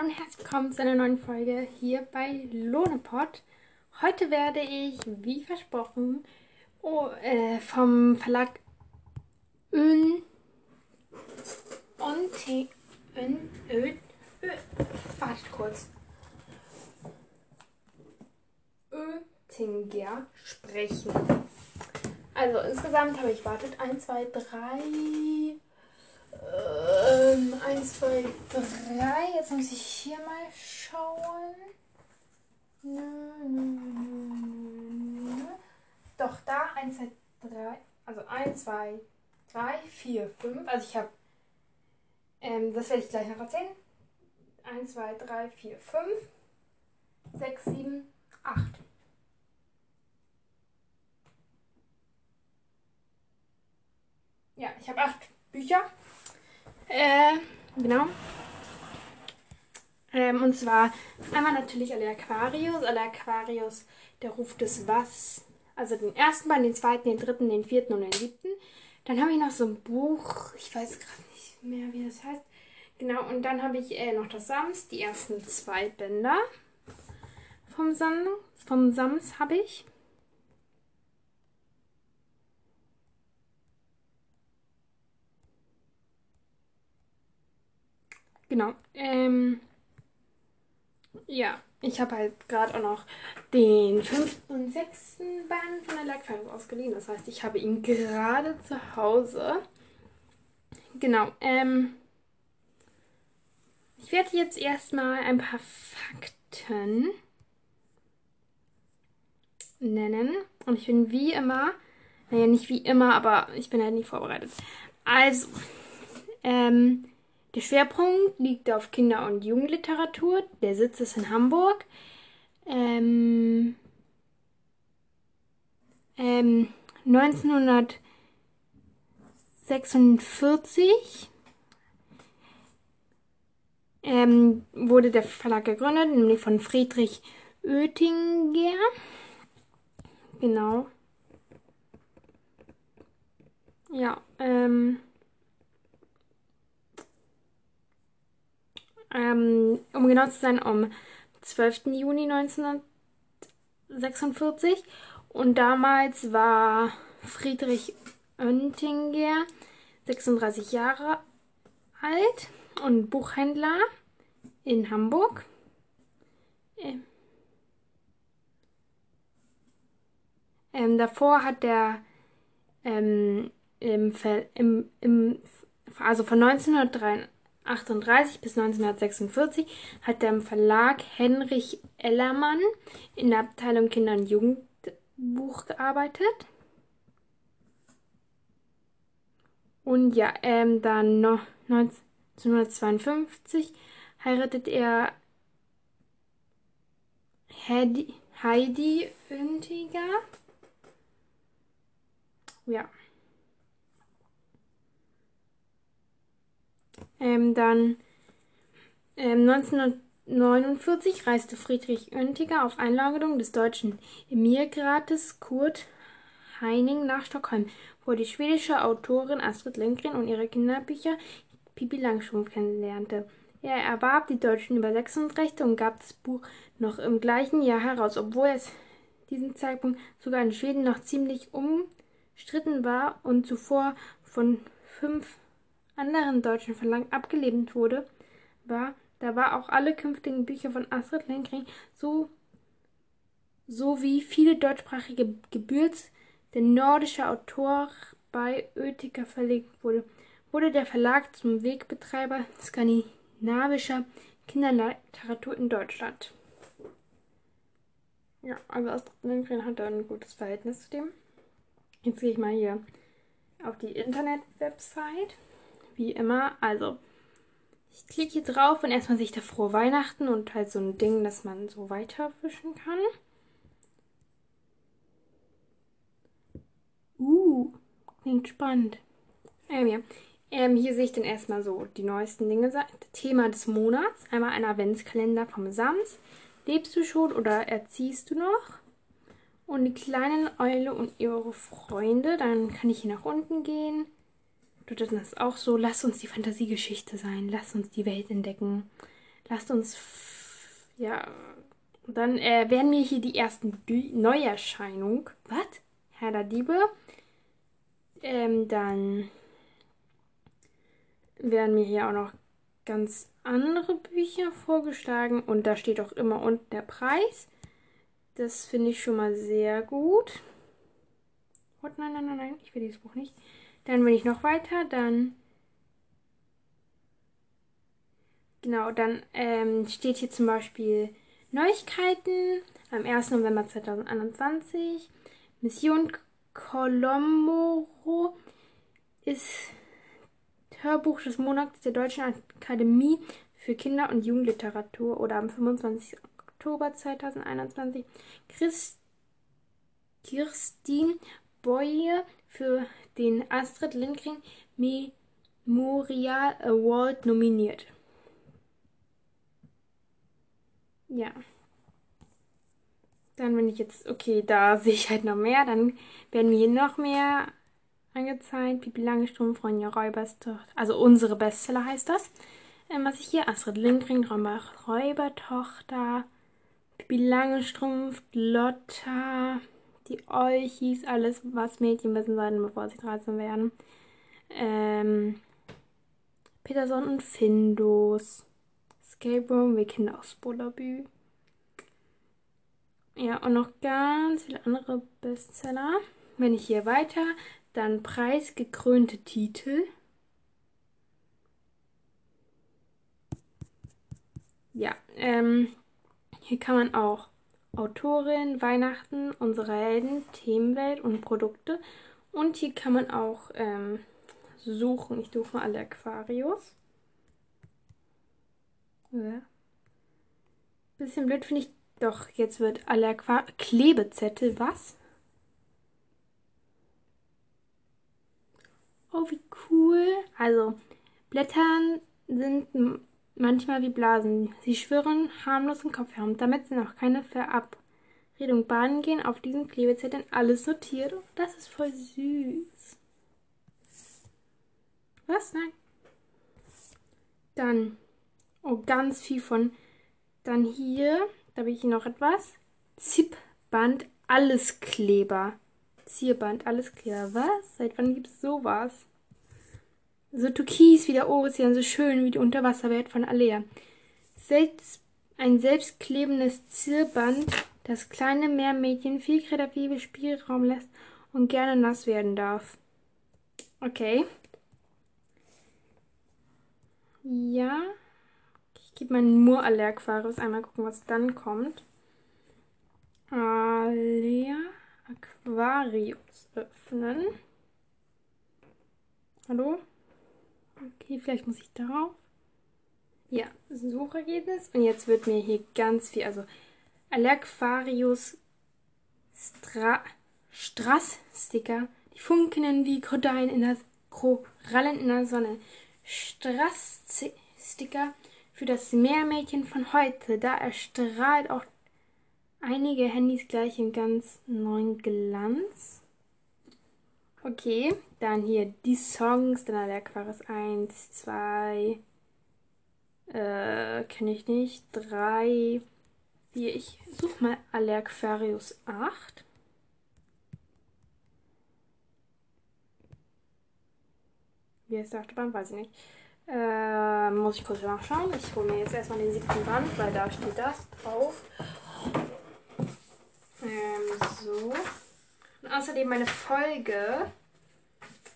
Und herzlich willkommen zu einer neuen Folge hier bei Lohnepot. Heute werde ich, wie versprochen, oh, äh, vom Verlag Ön und Ön, Ö, Ö, wartet kurz. Oettinger sprechen. Also insgesamt habe ich wartet 1, 2, 3 ähm, 1, 2, 3. Jetzt muss ich hier mal schauen. Doch, da 1, 2, 3. Also 1, 2, 3, 4, 5. Also ich habe. Ähm, das werde ich gleich noch erzählen. 1, 2, 3, 4, 5, 6, 7, 8. Ja, ich habe acht Bücher. Äh, genau. Ähm, und zwar einmal natürlich alle Aquarius, alle Aquarius, der Ruf des Was. Also den ersten Band, den zweiten, den dritten, den vierten und den siebten. Dann habe ich noch so ein Buch, ich weiß gerade nicht mehr, wie das heißt. Genau, und dann habe ich äh, noch das Sams, die ersten zwei Bänder vom, Sams, vom Sams habe ich. Genau. Ähm, ja, ich habe halt gerade auch noch den fünften und sechsten Band von der Lackfilm ausgeliehen. Das heißt, ich habe ihn gerade zu Hause. Genau. Ähm, ich werde jetzt erstmal ein paar Fakten nennen. Und ich bin wie immer, naja, nicht wie immer, aber ich bin halt nicht vorbereitet. Also, ähm, der Schwerpunkt liegt auf Kinder- und Jugendliteratur. Der Sitz ist in Hamburg. Ähm, ähm, 1946 ähm, wurde der Verlag gegründet, nämlich von Friedrich Oettinger. Genau. Ja, ähm. Ähm, um genau zu sein, am 12. Juni 1946. Und damals war Friedrich Oettinger 36 Jahre alt und Buchhändler in Hamburg. Ähm, ähm, davor hat er ähm, im, im, im, also von 1933 1938 bis 1946 hat er im Verlag Henrich Ellermann in der Abteilung Kinder- und Jugendbuch gearbeitet. Und ja, ähm, dann noch 1952 heiratet er Heidi, Heidi Oettinger. Ja. Ähm, dann ähm, 1949 reiste Friedrich Oettinger auf Einladung des deutschen Emirgrates Kurt Heining nach Stockholm, wo die schwedische Autorin Astrid Lindgren und ihre Kinderbücher Pippi Langstrumpf kennenlernte. Er erwarb die deutschen Übersetzungsrechte und gab das Buch noch im gleichen Jahr heraus, obwohl es diesem Zeitpunkt sogar in Schweden noch ziemlich umstritten war und zuvor von fünf anderen deutschen Verlagen abgelehnt wurde, war, da war auch alle künftigen Bücher von Astrid Lindgren so sowie viele deutschsprachige Gebürts der nordische Autor bei Oettinger verlegt wurde, wurde der Verlag zum Wegbetreiber skandinavischer Kinderliteratur in Deutschland. Ja, also Astrid Lindgren hatte ein gutes Verhältnis zu dem. Jetzt gehe ich mal hier auf die Internet-Website wie immer. Also, ich klicke hier drauf und erstmal sehe ich da frohe Weihnachten und halt so ein Ding, das man so weiterwischen kann. Uh, klingt spannend. Ähm, ja. Ähm, hier sehe ich dann erstmal so die neuesten Dinge. Thema des Monats. Einmal ein Adventskalender vom Sams. Lebst du schon oder erziehst du noch? Und die kleine Eule und ihre Freunde. Dann kann ich hier nach unten gehen. Du das auch so, lass uns die Fantasiegeschichte sein, lass uns die Welt entdecken, lasst uns, ja, dann äh, werden mir hier die ersten Bü Neuerscheinungen. Was? Herr der Diebe. Ähm, dann werden mir hier auch noch ganz andere Bücher vorgeschlagen und da steht auch immer unten der Preis. Das finde ich schon mal sehr gut. Oh, nein, nein, nein, nein, ich will dieses Buch nicht. Dann bin ich noch weiter, dann. Genau, dann ähm, steht hier zum Beispiel Neuigkeiten am 1. November 2021. Mission Colombo ist Hörbuch des Monats der Deutschen Akademie für Kinder- und Jugendliteratur oder am 25. Oktober 2021. Christ Kirstin Boye für den Astrid Lindgren Memorial Award nominiert. Ja. Dann wenn ich jetzt, okay, da sehe ich halt noch mehr, dann werden mir hier noch mehr angezeigt. Pipi Langstrumpf, Ronja Räuberstochter, also unsere Bestseller heißt das. Ähm, was ich hier, Astrid Lindgren, Räubertochter, Pipi Langstrumpf, Lotta, die Euchis, alles, was Mädchen wissen sollten, bevor sie 13 werden. Ähm, Peterson und Findus. Escape Room, wir kennen aus Bullabü. Ja, und noch ganz viele andere Bestseller. Wenn ich hier weiter, dann preisgekrönte Titel. Ja, ähm, hier kann man auch Autorin, Weihnachten, unsere Helden, Themenwelt und Produkte. Und hier kann man auch ähm, suchen. Ich suche mal alle Aquarius. Ja. Bisschen blöd finde ich. Doch, jetzt wird alle Aquar Klebezettel. Was? Oh, wie cool. Also, Blättern sind manchmal wie Blasen. Sie schwirren harmlos im Kopf herum. Damit sie noch keine Verabredung baden gehen, auf diesen Klebezetteln alles sortiert. Oh, das ist voll süß. Was? Nein. Dann, oh, ganz viel von. Dann hier, da habe ich hier noch etwas. Zipband, alles Kleber. Zierband, alles klar. Was? Seit wann gibt es sowas? So türkis wie der Ozean, so schön wie die Unterwasserwelt von Alea. Selbst, ein selbstklebendes Zierband, das kleine Meermädchen viel kreative Spielraum lässt und gerne nass werden darf. Okay. Ja. Ich gebe meinen Murallerquarius einmal gucken, was dann kommt. Alea. Aquarius öffnen. Hallo? Okay, vielleicht muss ich darauf. Ja, Suchergebnis. Und jetzt wird mir hier ganz viel, also Allerquarius Stra Strass-Sticker, die funkeln wie Korallen in der, Korallen in der Sonne. Strass-Sticker für das Meermädchen von heute. Da erstrahlt auch einige Handys gleich im ganz neuen Glanz. Okay, dann hier die Songs, dann der Aquarius 1, 2, äh, kenne ich nicht, 3, 4, ich suche mal Allerquarius 8. Wie heißt der Achterbahn? Weiß ich nicht. Äh, muss ich kurz nachschauen. Ich hole mir jetzt erstmal den siebten Band, weil da steht das drauf. Ähm, so. Und außerdem meine Folge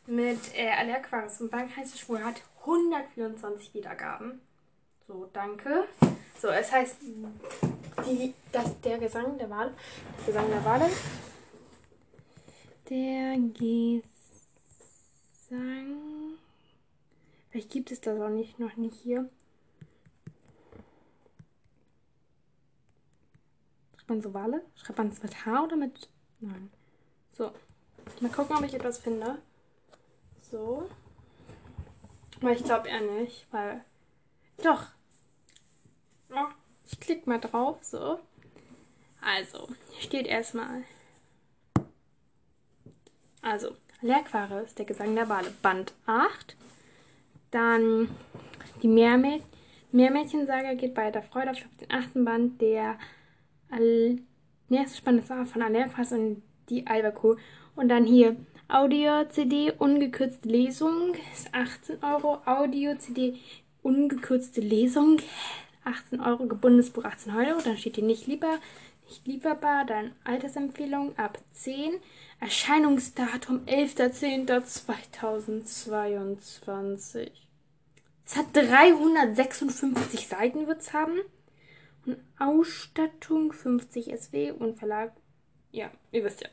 mit äh, Allerquarius und Bank heißt Schwur hat 124 Wiedergaben. So, danke. So, es heißt die, das, der Gesang der Wahl. Der Gesang der Wale. Der Gesang. Vielleicht gibt es das auch nicht, noch nicht hier. Schreibt man so Wale? Schreibt man es mit H oder mit. Nein. So. Mal gucken, ob ich etwas finde. So. Aber ich glaube eher nicht, weil. Doch. Ich klicke mal drauf. So. Also, hier steht erstmal. Also, Lehrquarius, der Gesang der Wale, Band 8. Dann die Meermädchen Meermädchensaga geht weiter. Freude auf den achten Band der nächste spannende Sache von Alerfass und die Albaco. Und dann hier Audio-CD, ungekürzte Lesung ist 18 Euro. Audio-CD, ungekürzte Lesung 18 Euro. Gebundenes Buch 18 Euro. Dann steht hier nicht lieber, nicht lieferbar. Dann Altersempfehlung ab 10. Erscheinungsdatum 11.10.2022. Es hat 356 Seiten, wird es haben. Und Ausstattung 50 SW und Verlag. Ja, ihr wisst ja,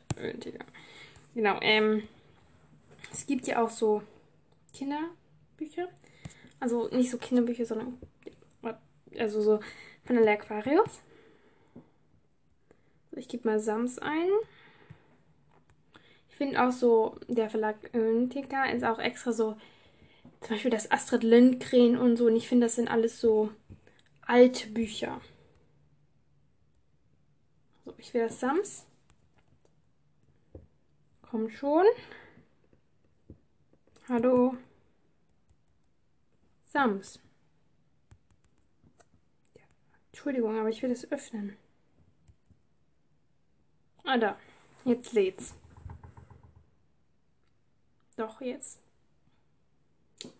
Genau, ähm. Es gibt ja auch so Kinderbücher. Also nicht so Kinderbücher, sondern also so von der Aquarius. Ich gebe mal Sams ein. Ich finde auch so, der Verlag Öntika ist auch extra so, zum Beispiel das Astrid Lindgren und so. Und ich finde, das sind alles so alte Bücher. So, ich will das Sams. Komm schon. Hallo. Sams. Ja, Entschuldigung, aber ich will das öffnen. Ah, da. Jetzt lädt's. Doch, jetzt.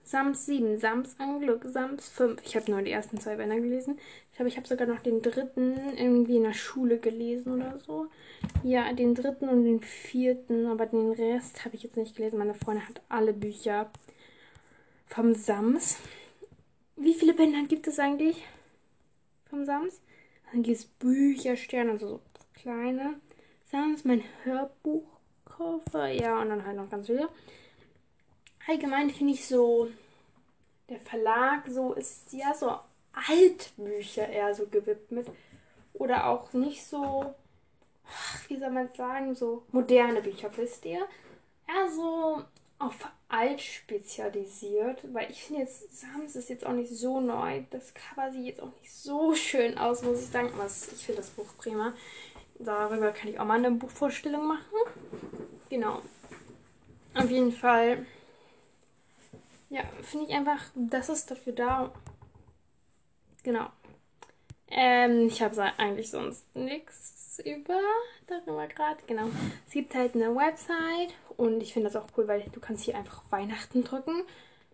Sams 7, Sams Anglück, Sams 5. Ich habe nur die ersten zwei Bände gelesen. Ich glaube, ich habe sogar noch den dritten irgendwie in der Schule gelesen oder so. Ja, den dritten und den vierten, aber den Rest habe ich jetzt nicht gelesen. Meine Freundin hat alle Bücher vom Sams. Wie viele Bände gibt es eigentlich vom Sams? Dann gibt es Büchersterne, also so kleine. Sams, mein Hörbuchkoffer, ja, und dann halt noch ganz viele allgemein finde ich so, der Verlag so ist ja so Altbücher eher so gewidmet. Oder auch nicht so, wie soll man sagen, so moderne Bücher, wisst ihr? Eher so auf alt spezialisiert, weil ich finde jetzt, Sams ist jetzt auch nicht so neu. Das Cover sieht jetzt auch nicht so schön aus, muss ich sagen. Aber ich finde das Buch prima. Darüber kann ich auch mal eine Buchvorstellung machen. Genau. Auf jeden Fall ja, finde ich einfach, das ist dafür da. Genau. Ähm, ich habe eigentlich sonst nichts über darüber gerade. Genau. Es gibt halt eine Website und ich finde das auch cool, weil du kannst hier einfach Weihnachten drücken.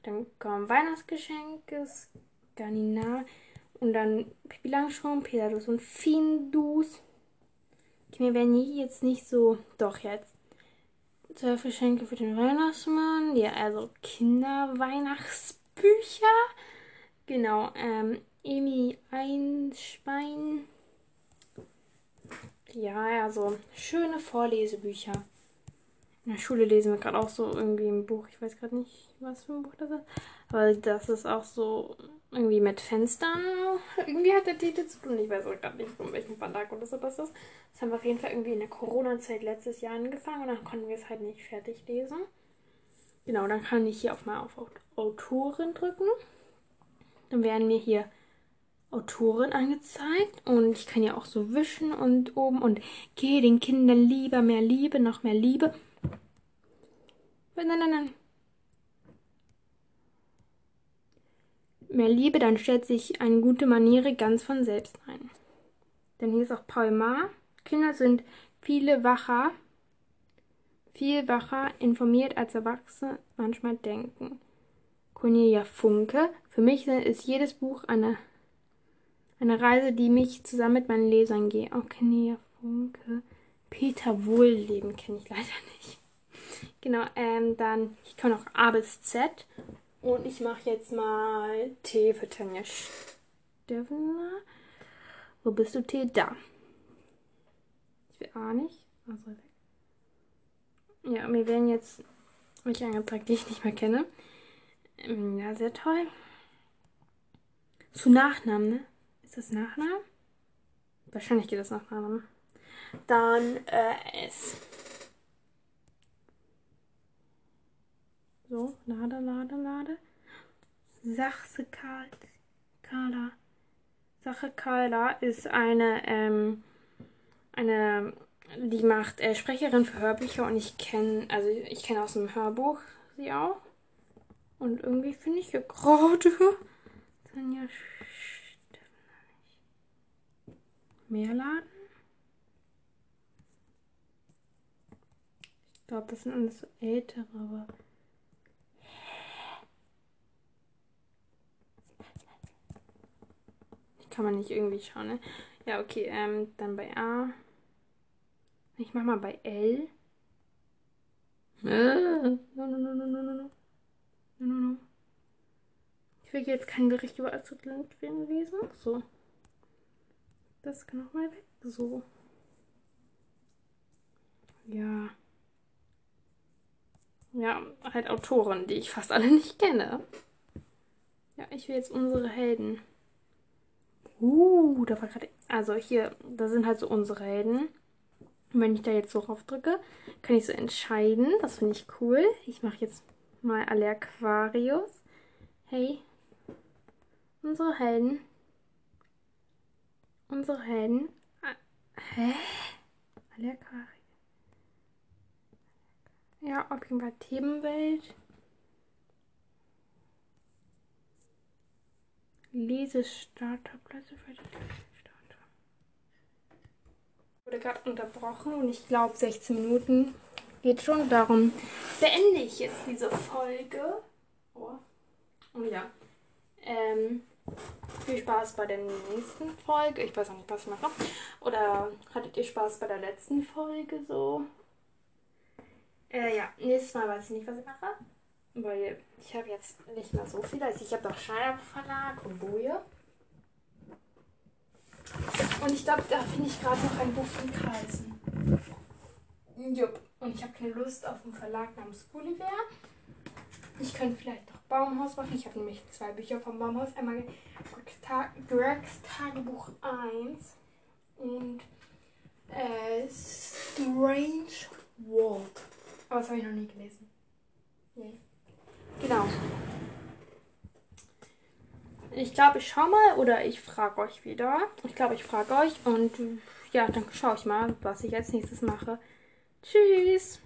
Dann kommen Weihnachtsgeschenke, Skandinav und dann Pippi Langstrumpf, Pedalus und Findus. Mir werden hier jetzt nicht so. Doch, jetzt. Zwölf Geschenke für den Weihnachtsmann. Ja, also Kinderweihnachtsbücher. Genau, ähm, Emi Einschwein. Ja, also schöne Vorlesebücher. In der Schule lesen wir gerade auch so irgendwie ein Buch. Ich weiß gerade nicht, was für ein Buch das ist. Aber das ist auch so irgendwie mit Fenstern. Irgendwie hat der Titel zu tun. Ich weiß auch gerade nicht, von welchem Verlag oder so das ist. Das haben wir auf jeden Fall irgendwie in der Corona-Zeit letztes Jahr angefangen und dann konnten wir es halt nicht fertig lesen. Genau, dann kann ich hier auf mal auf Autorin drücken. Dann werden mir hier Autorin angezeigt und ich kann ja auch so wischen und oben und gehe den Kindern lieber mehr Liebe, noch mehr Liebe. Nein, nein, nein. Mehr Liebe, dann stellt sich eine gute Maniere ganz von selbst ein. Denn hier ist auch Paul Maar. Kinder sind viele wacher, viel wacher informiert als Erwachsene manchmal denken. Cornelia Funke. Für mich ist jedes Buch eine, eine Reise, die mich zusammen mit meinen Lesern geht. Oh, Cornelia Funke. Peter Wohlleben kenne ich leider nicht. Genau, ähm, dann, ich kann auch A bis Z. Und ich mache jetzt mal Tee für Tanja Steffner. Wo bist du, Tee? Da. Ich will A nicht. Also weg. Ja, mir werden jetzt welche angezeigt, die ich nicht mehr kenne. Ähm, ja, sehr toll. Zu Nachnamen, ne? Ist das Nachname? Wahrscheinlich geht das nach Nachnamen. Dann äh, S. So, lade, lade, lade. Sache Kala. Sache Kala ist eine, ähm, eine, die macht äh, Sprecherin für Hörbücher und ich kenne, also ich kenne aus dem Hörbuch sie auch. Und irgendwie finde ich hier gerade Tanja mehr laden. Ich glaube, das sind alles so ältere, aber. Kann man nicht irgendwie schauen, ne? Ja, okay, ähm, dann bei A. Ich mach mal bei L. No, no, no, no, no, no, no. No, no, no. Ich will jetzt kein Gericht über Azotland lesen. So. Das kann auch mal weg. So. Ja. Ja, halt Autoren, die ich fast alle nicht kenne. Ja, ich will jetzt unsere Helden. Uh, da war gerade. Also hier, da sind halt so unsere Helden. Und wenn ich da jetzt so drauf drücke, kann ich so entscheiden. Das finde ich cool. Ich mache jetzt mal alle Aquarius. Hey. Unsere Helden. Unsere Helden. Ah, hä? Alle Aquarius. Ja, auf jeden Fall Themenwelt. Lesestarterplätze für die Lesestarter. Wurde gerade unterbrochen und ich glaube 16 Minuten geht schon. Darum beende ich jetzt diese Folge. Oh. Und ja. Ähm, viel Spaß bei der nächsten Folge. Ich weiß auch nicht, was ich mache. Oder hattet ihr Spaß bei der letzten Folge so? Äh, ja, nächstes Mal weiß ich nicht, was ich mache. Weil ich habe jetzt nicht mehr so viel. Also ich habe noch Verlag und Boje. Und ich glaube, da finde ich gerade noch ein Buch von Kreisen. Jupp. Und ich habe keine Lust auf einen Verlag namens Gulliver. Ich könnte vielleicht noch Baumhaus machen. Ich habe nämlich zwei Bücher vom Baumhaus. Einmal Gregs Tagebuch 1 und äh, Strange World. Aber das habe ich noch nie gelesen. Nee. Genau. Ich glaube, ich schaue mal oder ich frage euch wieder. Ich glaube, ich frage euch und ja, dann schaue ich mal, was ich als nächstes mache. Tschüss.